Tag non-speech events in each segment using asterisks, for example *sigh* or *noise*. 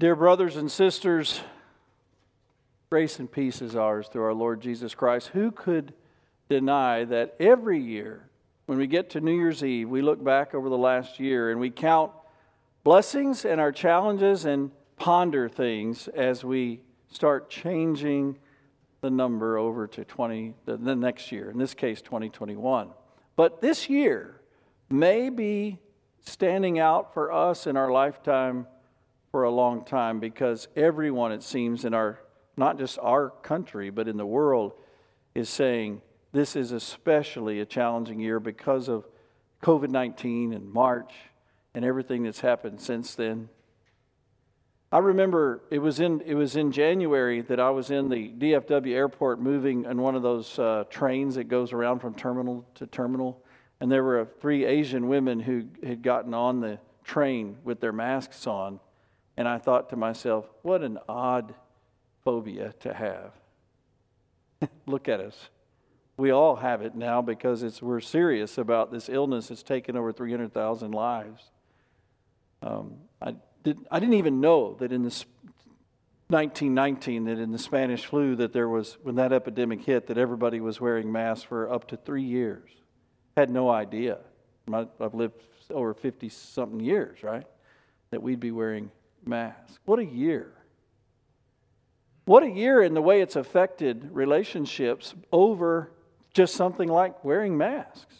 Dear brothers and sisters, grace and peace is ours through our Lord Jesus Christ. Who could deny that every year, when we get to New Year's Eve, we look back over the last year and we count blessings and our challenges and ponder things as we start changing the number over to 20 the, next year in this case 2021 but this year may be standing out for us in our lifetime for a long time because everyone it seems in our not just our country but in the world is saying this is especially a challenging year because of covid-19 and march and everything that's happened since then. I remember it was in it was in January that I was in the DFW airport moving in one of those uh, trains that goes around from terminal to terminal, and there were three Asian women who had gotten on the train with their masks on, and I thought to myself, what an odd phobia to have. *laughs* Look at us. We all have it now because we're serious about this illness that's taken over 300,000 lives. Um, I, did, I didn't even know that in this 1919 that in the Spanish flu that there was when that epidemic hit that everybody was wearing masks for up to three years. Had no idea. I've lived over 50 something years, right? That we'd be wearing masks. What a year. What a year in the way it's affected relationships over just something like wearing masks.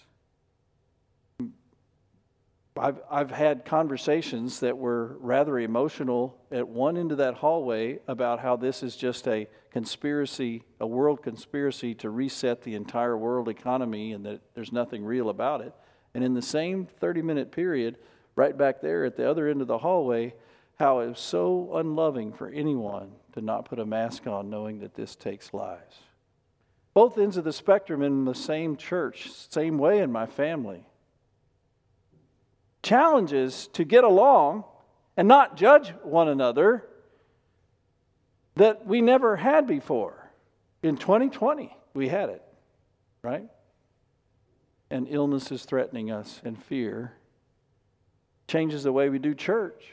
I've, I've had conversations that were rather emotional at one end of that hallway about how this is just a conspiracy, a world conspiracy to reset the entire world economy and that there's nothing real about it. And in the same 30 minute period, right back there at the other end of the hallway, how it was so unloving for anyone to not put a mask on knowing that this takes lives. Both ends of the spectrum in the same church, same way in my family challenges to get along and not judge one another that we never had before. In 2020, we had it, right? And illness is threatening us, and fear changes the way we do church.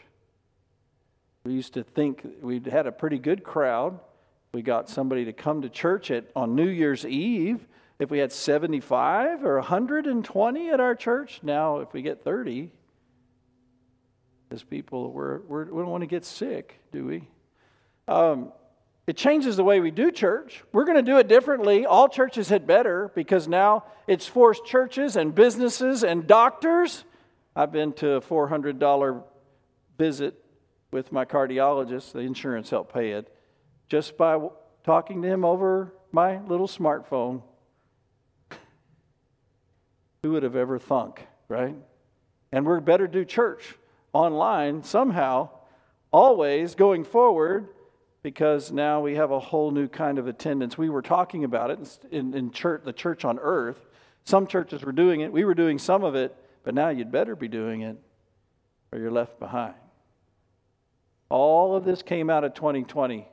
We used to think we'd had a pretty good crowd. We got somebody to come to church at, on New Year's Eve. If we had 75 or 120 at our church, now if we get 30, as people, we're, we're, we do not want to get sick, do we? Um, it changes the way we do church. We're going to do it differently. All churches had better because now it's forced churches and businesses and doctors. I've been to a $400 visit with my cardiologist. The insurance helped pay it just by talking to him over my little smartphone. *laughs* Who would have ever thunk, right? And we're better do church online somehow, always going forward, because now we have a whole new kind of attendance. We were talking about it in, in church, the church on earth. Some churches were doing it, we were doing some of it, but now you'd better be doing it or you're left behind. All of this came out of 2020.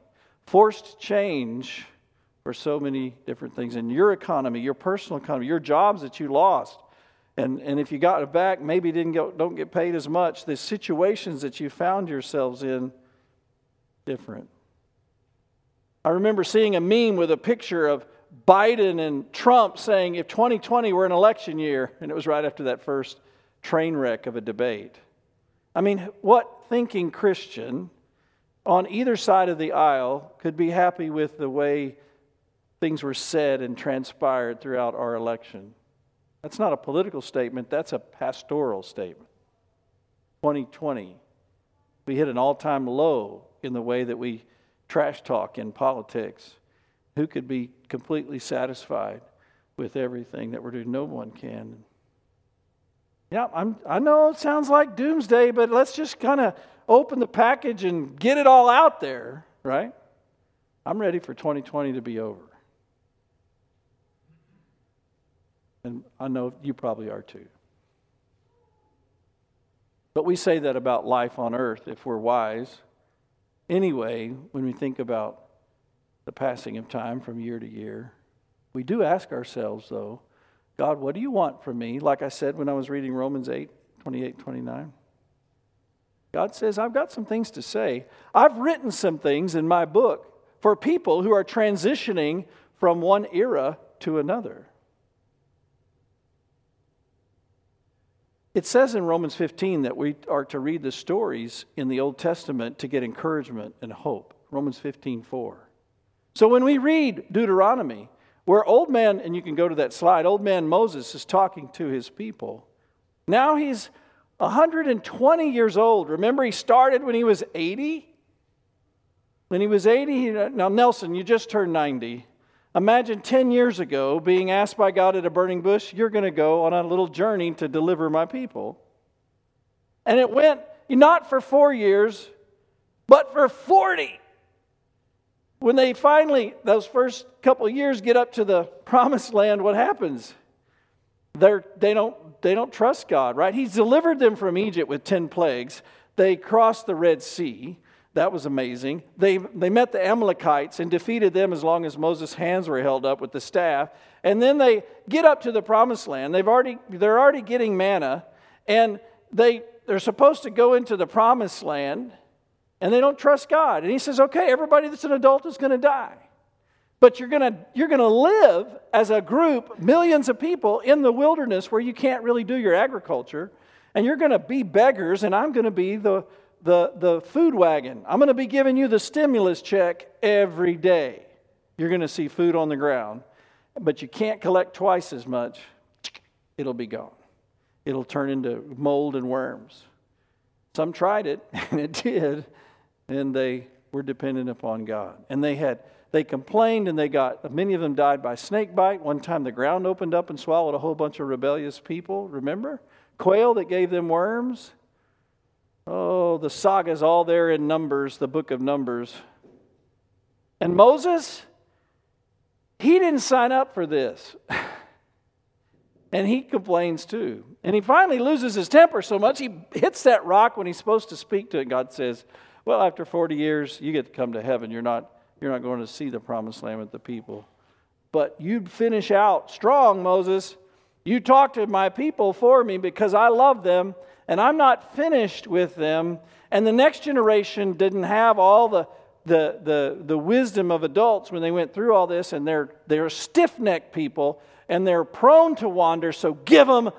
Forced change for so many different things in your economy, your personal economy, your jobs that you lost, and, and if you got it back, maybe didn't get, don't get paid as much. The situations that you found yourselves in, different. I remember seeing a meme with a picture of Biden and Trump saying, if 2020 were an election year, and it was right after that first train wreck of a debate. I mean, what thinking Christian on either side of the aisle could be happy with the way things were said and transpired throughout our election? That's not a political statement, that's a pastoral statement. 2020, we hit an all time low in the way that we trash talk in politics. Who could be completely satisfied with everything that we're doing? No one can. Yeah, I'm, I know it sounds like doomsday, but let's just kind of open the package and get it all out there, right? I'm ready for 2020 to be over. And I know you probably are too. But we say that about life on earth if we're wise. Anyway, when we think about the passing of time from year to year, we do ask ourselves, though, God, what do you want from me? Like I said when I was reading Romans 8 28, 29. God says, I've got some things to say. I've written some things in my book for people who are transitioning from one era to another. It says in Romans 15 that we are to read the stories in the Old Testament to get encouragement and hope. Romans 15, 4. So when we read Deuteronomy, where old man, and you can go to that slide, old man Moses is talking to his people. Now he's 120 years old. Remember, he started when he was 80? When he was 80, now Nelson, you just turned 90. Imagine 10 years ago being asked by God at a burning bush, You're going to go on a little journey to deliver my people. And it went not for four years, but for 40. When they finally, those first couple years, get up to the *laughs* promised land, what happens? They're, they, don't, they don't trust God, right? He's delivered them from Egypt with 10 plagues. They crossed the Red Sea. That was amazing. They, they met the Amalekites and defeated them as long as Moses' hands were held up with the staff. And then they get up to the promised land. They've already, they're already getting manna, and they, they're supposed to go into the promised land, and they don't trust God. And he says, okay, everybody that's an adult is going to die. But you're going you're to live as a group, millions of people in the wilderness where you can't really do your agriculture, and you're going to be beggars, and I'm going to be the the, the food wagon. I'm going to be giving you the stimulus check every day. You're going to see food on the ground, but you can't collect twice as much. It'll be gone. It'll turn into mold and worms. Some tried it, *laughs* and it did, and they were dependent upon God. And they had they complained and they got many of them died by snake bite. One time the ground opened up and swallowed a whole bunch of rebellious people. Remember? Quail that gave them worms. Oh, the saga's all there in Numbers, the book of Numbers. And Moses, he didn't sign up for this. *laughs* and he complains too. And he finally loses his temper so much he hits that rock when he's supposed to speak to it. God says, Well, after 40 years, you get to come to heaven. You're not, you're not going to see the promised land with the people. But you finish out strong, Moses. You talk to my people for me because I love them and I'm not finished with them. And the next generation didn't have all the, the, the, the wisdom of adults when they went through all this, and they're, they're stiff necked people and they're prone to wander, so give them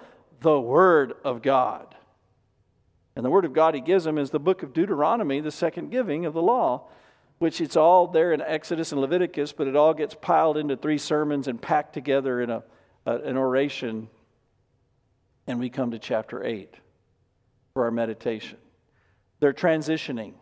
the Word of God. And the Word of God He gives them is the book of Deuteronomy, the second giving of the law, which it's all there in Exodus and Leviticus, but it all gets piled into three sermons and packed together in a, a an oration. And we come to chapter 8 for our meditation. They're transitioning.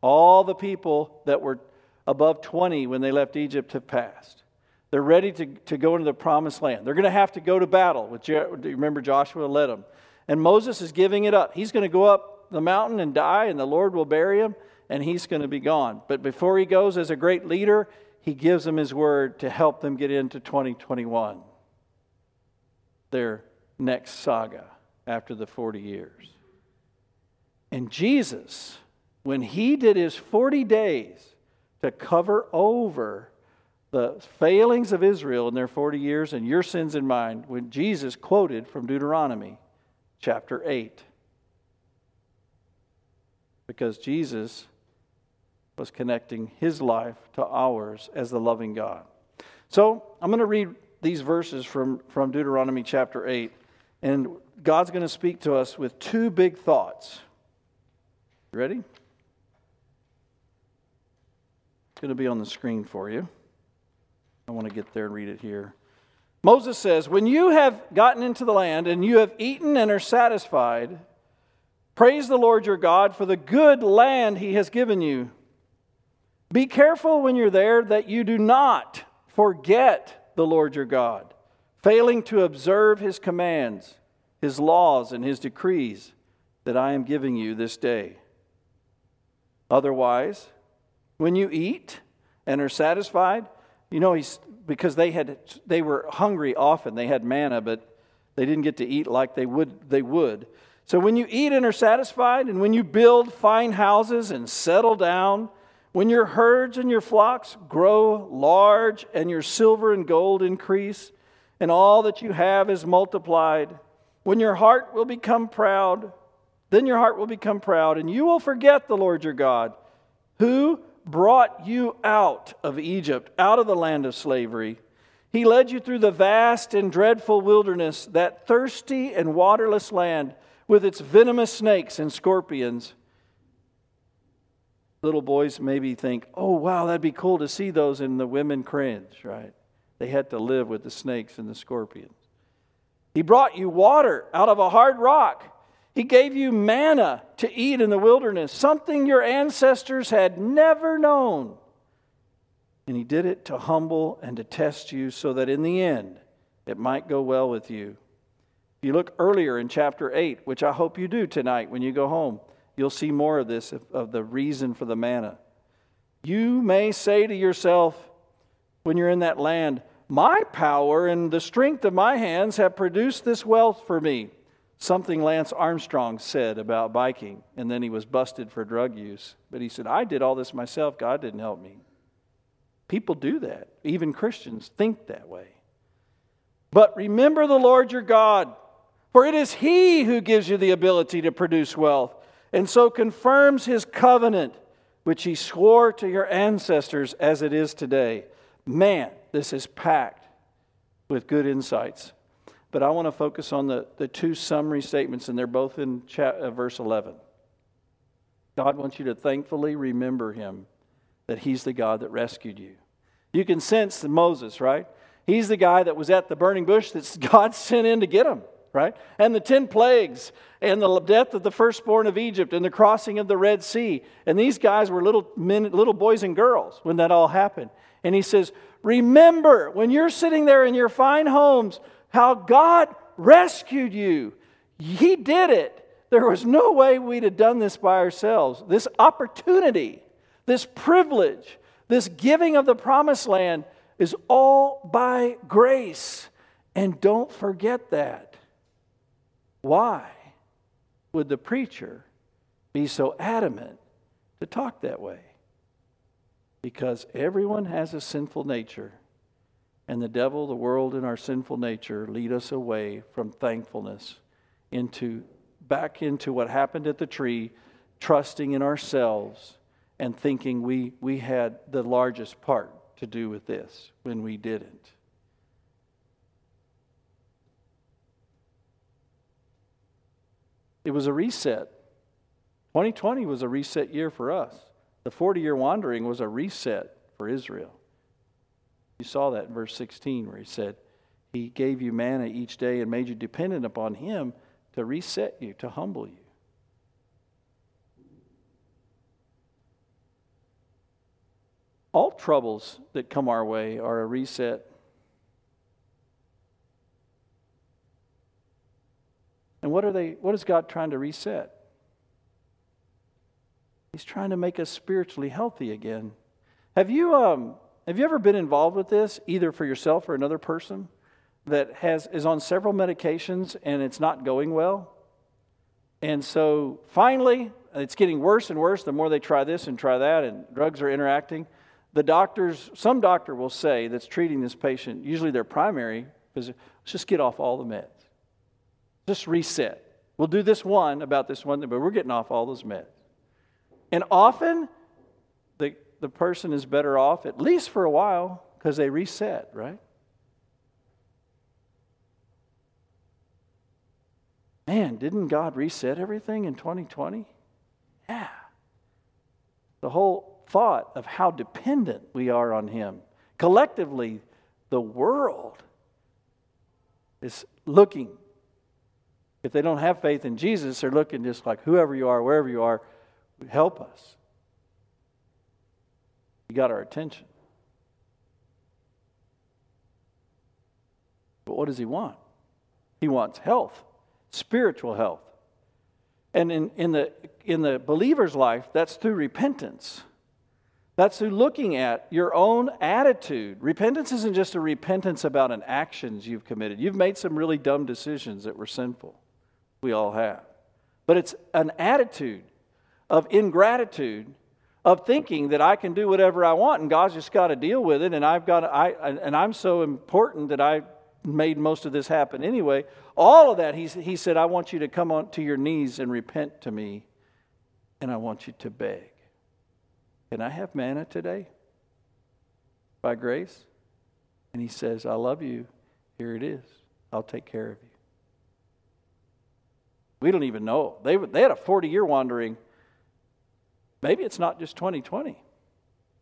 All the people that were above 20 when they left Egypt have passed. They're ready to, to go into the promised land. They're going to have to go to battle. With, do you remember, Joshua led them. And Moses is giving it up. He's going to go up the mountain and die, and the Lord will bury him, and he's going to be gone. But before he goes as a great leader, he gives them his word to help them get into 2021, their next saga after the 40 years. And Jesus, when he did his 40 days to cover over the failings of Israel in their 40 years and your sins and mine, when Jesus quoted from Deuteronomy chapter 8. Because Jesus was connecting his life to ours as the loving God. So I'm going to read these verses from, from Deuteronomy chapter 8, and God's going to speak to us with two big thoughts. Ready? It's going to be on the screen for you. I want to get there and read it here. Moses says, When you have gotten into the land and you have eaten and are satisfied, praise the Lord your God for the good land he has given you. Be careful when you're there that you do not forget the Lord your God, failing to observe his commands, his laws, and his decrees that I am giving you this day. Otherwise, when you eat and are satisfied, you know, he's, because they, had, they were hungry often. They had manna, but they didn't get to eat like they would, they would. So when you eat and are satisfied, and when you build fine houses and settle down, when your herds and your flocks grow large, and your silver and gold increase, and all that you have is multiplied, when your heart will become proud, Then your heart will become proud, and you will forget the Lord your God, who brought you out of Egypt, out of the land of slavery. He led you through the vast and dreadful wilderness, that thirsty and waterless land with its venomous snakes and scorpions. Little boys maybe think, oh, wow, that'd be cool to see those, and the women cringe, right? They had to live with the snakes and the scorpions. He brought you water out of a hard rock. He gave you manna to eat in the wilderness, something your ancestors had never known. And He did it to humble and to test you so that in the end it might go well with you. If you look earlier in chapter 8, which I hope you do tonight when you go home, you'll see more of this, of the reason for the manna. You may say to yourself when you're in that land, My power and the strength of my hands have produced this wealth for me. Something Lance Armstrong said about biking, and then he was busted for drug use. But he said, I did all this myself, God didn't help me. People do that. Even Christians think that way. But remember the Lord your God, for it is He who gives you the ability to produce wealth, and so confirms His covenant, which He swore to your ancestors as it is today. Man, this is packed with good insights. But I want to focus on the, the two summary statements, and they're both in uh, verse 11. God wants you to thankfully remember Him, that He's the God that rescued you. You can sense Moses, right? He's the guy that was at the burning bush that *laughs* God sent in to get him, right? And the 10 plagues, and the death of the firstborn of Egypt, and the crossing of the Red Sea. And these guys were little, men, little boys and girls when that all happened. And he says, Remember, when you're sitting there in your fine homes, how God rescued you. He did it. There was no way we'd have done this by ourselves. This opportunity, this privilege, this giving of the promised land is all by grace. And don't forget that. Why would the preacher be so adamant to talk that way? Because everyone has a sinful nature and the devil, the world, and our sinful nature lead us away from thankfulness into back into what happened at the tree, trusting in ourselves and thinking we, we had the largest part to do with this when we didn't. It was a reset. 2020 was a reset year for us. The 40 year wandering was a reset for Israel. You saw that in verse 16 where he said, He gave you manna each day and made you dependent upon Him to reset you, to humble you. All troubles that come our way are a reset. And what are they what is God trying to reset? He's trying to make us spiritually healthy again. Have you um, have you ever been involved with this, either for yourself or another person, that has, is on several medications and it's not going well? And so finally, it's getting worse and worse the more they try this and try that, and drugs are interacting. The doctors, some doctor will say that's treating this patient, usually their primary let's just get off all the meds. Just reset. We'll do this one about this one, but we're getting off all those meds. And often the person is better off, at least for a while, because they reset, right? Man, didn't God reset everything in 2020? Yeah. The whole thought of how dependent we are on Him. Collectively, the world is looking. If they don't have faith in Jesus, they're looking just like whoever you are, wherever you are, help us. He got our attention. But what does he want? He wants health, spiritual health. And in, in, the, in the believer's life, that's through repentance. That's through looking at your own attitude. Repentance isn't just a repentance about an actions you've committed. You've made some really dumb decisions that were sinful. We all have. But it's an attitude of ingratitude of thinking that I can do whatever I want and God's just got to deal with it and I've got I and I'm so important that I made most of this happen anyway. All of that, he, he said, I want you to come on to your knees and repent to me, and I want you to beg. Can I have manna today? By grace? And he says, I love you. Here it is. I'll take care of you. We don't even know. They, they had a 40 year wandering. Maybe it's not just 2020,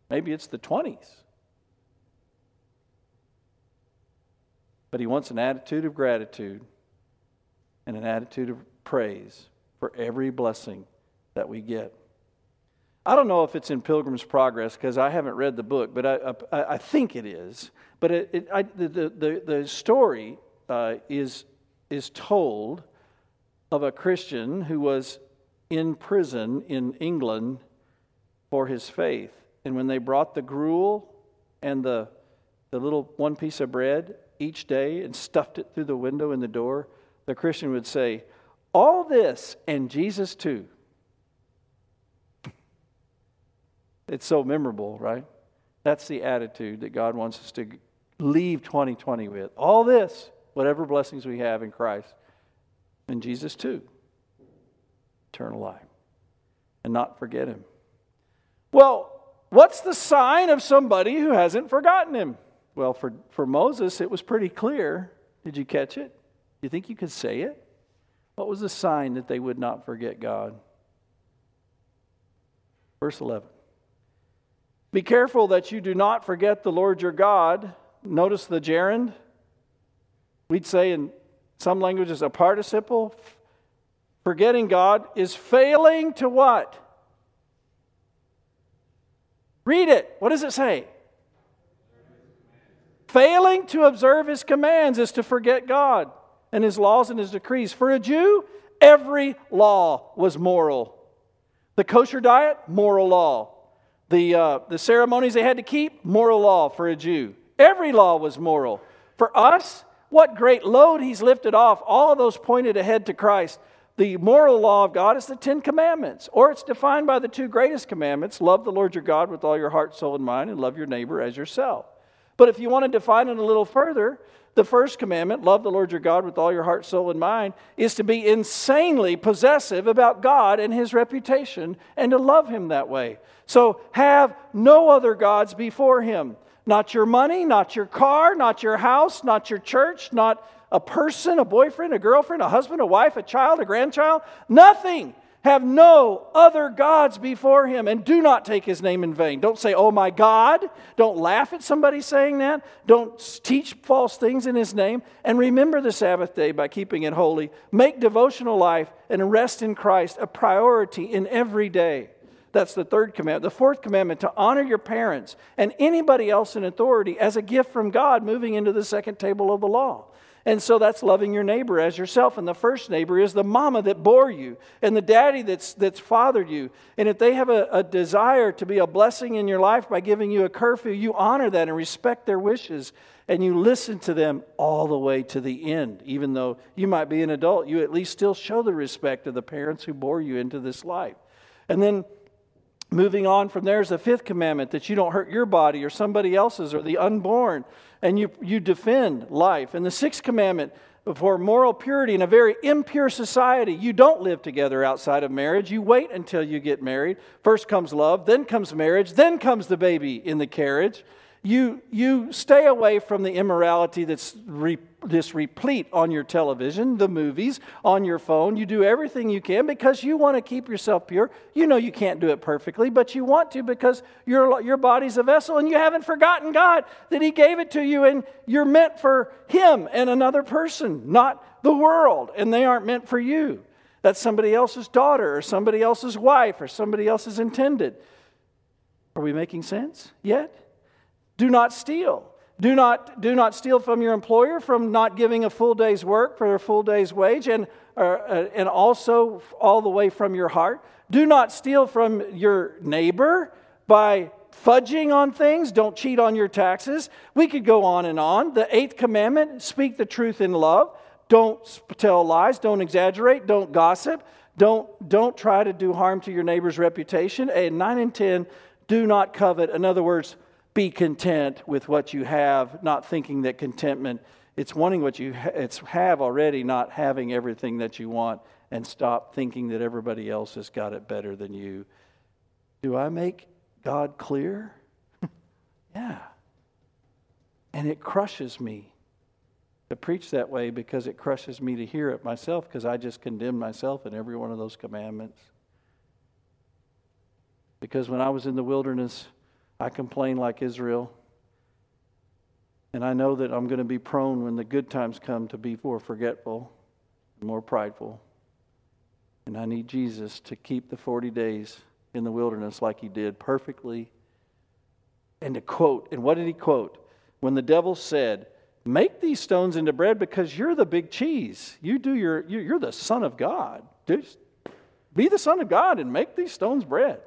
maybe it's the 20s. But he wants an attitude of gratitude and an attitude of praise for every blessing that we get. I don't know if it's in Pilgrim's Progress because I haven't read the book, but I, I, I think it is. But it, it, I, the, the, the story uh, is, is told of a Christian who was in prison in England for his faith. And when they brought the gruel and the, the little one piece of bread each day and stuffed it through the window in the door, the Christian would say, All this and Jesus too. It's so memorable, right? That's the attitude that God wants us to leave 2020 with. All this, whatever blessings we have in Christ, and Jesus too. Eternal life. And not forget Him. Well, what's the sign of somebody who hasn't forgotten Him? Well, for, for Moses, it was pretty clear. Did you catch it? You think you could say it? What was the sign that they would not forget God? Verse 11. Be careful that you do not forget the Lord your God. Notice the gerund. We'd say in some languages a participle. Forgetting God is failing to what? Read it. What does it say? Failing to observe his commands is to forget God and his laws and his decrees. For a Jew, every law was moral. The kosher diet, moral law. The, uh, the ceremonies they had to keep, moral law for a Jew. Every law was moral. For us, what great load he's lifted off. All of those pointed ahead to Christ. The moral law of God is the Ten Commandments, or it's defined by the two greatest commandments love the Lord your God with all your heart, soul, and mind, and love your neighbor as yourself. But if you want to define it a little further, the first commandment, love the Lord your God with all your heart, soul, and mind, is to be insanely possessive about God and his reputation and to love him that way. So have no other gods before him. Not your money, not your car, not your house, not your church, not a person, a boyfriend, a girlfriend, a husband, a wife, a child, a grandchild. Nothing. Have no other gods before him and do not take his name in vain. Don't say, oh my God. Don't laugh at somebody saying that. Don't teach false things in his name. And remember the Sabbath day by keeping it holy. Make devotional life and rest in Christ a priority in every day. That's the third commandment. The fourth commandment to honor your parents and anybody else in authority as a gift from God, moving into the second table of the law. And so that's loving your neighbor as yourself. And the first neighbor is the mama that bore you and the daddy that's, that's fathered you. And if they have a, a desire to be a blessing in your life by giving you a curfew, you honor that and respect their wishes. And you listen to them all the way to the end. Even though you might be an adult, you at least still show the respect of the parents who bore you into this life. And then moving on from there is the fifth commandment that you don't hurt your body or somebody else's or the unborn and you, you defend life. And the sixth commandment for moral purity in a very impure society, you don't live together outside of marriage. You wait until you get married. First comes love, then comes marriage, then comes the baby in the carriage. You, you stay away from the immorality that's re, this replete on your television, the movies, on your phone. You do everything you can because you want to keep yourself pure. You know you can't do it perfectly, but you want to because your, your body's a vessel and you haven't forgotten God that He gave it to you and you're meant for Him and another person, not the world, and they aren't meant for you. That's somebody else's daughter or somebody else's wife or somebody else's intended. Are we making sense yet? Do not steal. Do not, do not steal from your employer from not giving a full day's work for a full day's wage, and, uh, uh, and also all the way from your heart. Do not steal from your neighbor by fudging on things. Don't cheat on your taxes. We could go on and on. The eighth commandment speak the truth in love. Don't tell lies. Don't exaggerate. Don't gossip. Don't, don't try to do harm to your neighbor's reputation. And nine and ten, do not covet. In other words, be content with what you have, not thinking that contentment It's wanting what you ha- it's have already, not having everything that you want, and stop thinking that everybody else has got it better than you. Do I make God clear? *laughs* yeah. And it crushes me to preach that way because it crushes me to hear it myself because I just condemn myself in every one of those commandments. Because when I was in the wilderness, I complain like Israel. And I know that I'm going to be prone when the good times come to be more forgetful, more prideful. And I need Jesus to keep the 40 days in the wilderness like he did perfectly. And to quote, and what did he quote? When the devil said, Make these stones into bread because you're the big cheese. You do your, you're the Son of God. Just be the Son of God and make these stones bread.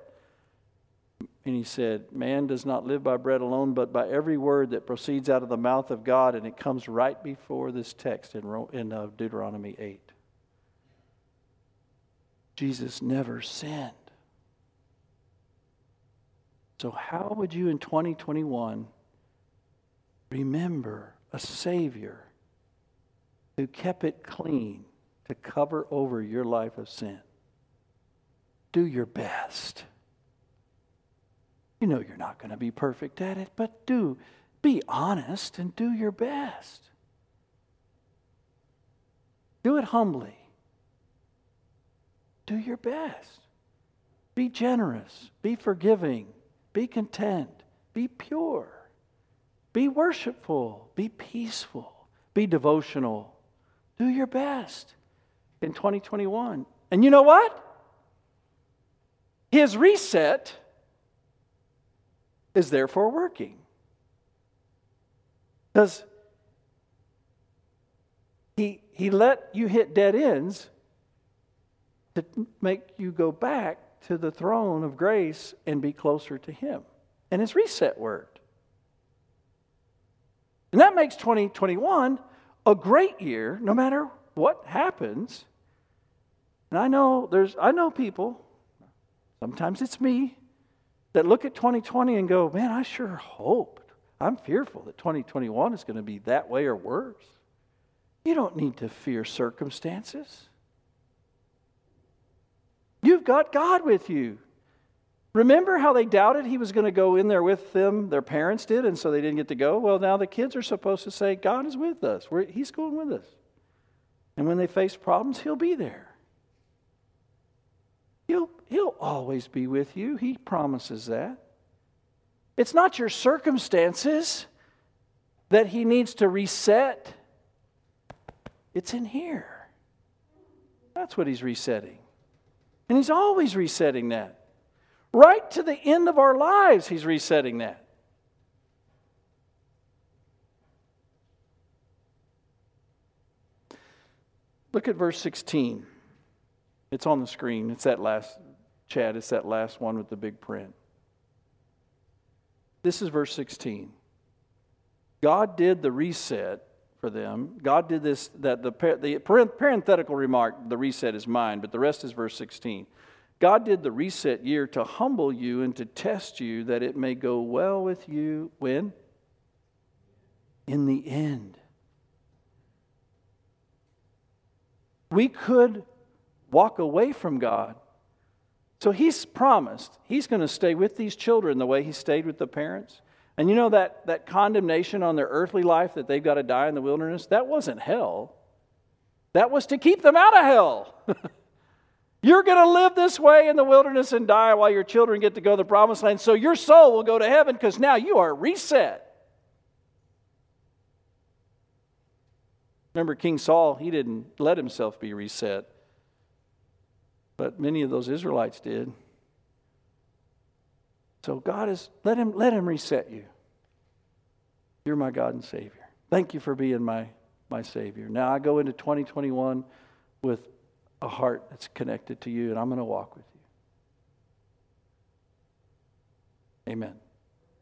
And he said, Man does not live by bread alone, but by every word that proceeds out of the mouth of God. And it comes right before this text in, in uh, Deuteronomy 8. Jesus never sinned. So, how would you in 2021 remember a Savior who kept it clean to cover over your life of sin? Do your best. You know you're not going to be perfect at it, but do be honest and do your best. Do it humbly. Do your best. Be generous. Be forgiving. Be content. Be pure. Be worshipful. Be peaceful. Be devotional. Do your best in 2021. And you know what? His reset is therefore working. Because he, he let you hit dead ends to make you go back to the throne of grace and be closer to Him. And His reset worked. And that makes 2021 a great year, no matter what happens. And I know there's I know people, sometimes it's me, that look at 2020 and go, man, I sure hoped. I'm fearful that 2021 is going to be that way or worse. You don't need to fear circumstances. You've got God with you. Remember how they doubted he was going to go in there with them? Their parents did, and so they didn't get to go? Well, now the kids are supposed to say, God is with us. We're, he's going with us. And when they face problems, He'll be there. He'll, he'll always be with you. He promises that. It's not your circumstances that He needs to reset, it's in here. That's what He's resetting. And He's always resetting that. Right to the end of our lives, He's resetting that. Look at verse 16. It's on the screen. It's that last, Chad, it's that last one with the big print. This is verse 16. God did the reset for them. God did this, that the, the parenthetical remark, the reset is mine, but the rest is verse 16. God did the reset year to humble you and to test you that it may go well with you when? In the end. We could walk away from God. So he's promised he's going to stay with these children the way he stayed with the parents. And you know that, that condemnation on their earthly life that they've got to die in the wilderness? That wasn't hell. That was to keep them out of hell. *laughs* You're going to live this way in the wilderness and die while your children get to go to the promised land. So your soul will go to heaven because now you are reset. Remember, King Saul, he didn't let himself be reset, but many of those Israelites did. So God is let him let him reset you. You're my God and Savior. Thank you for being my my Savior. Now I go into 2021 with a heart that's connected to you, and I'm going to walk with you. Amen.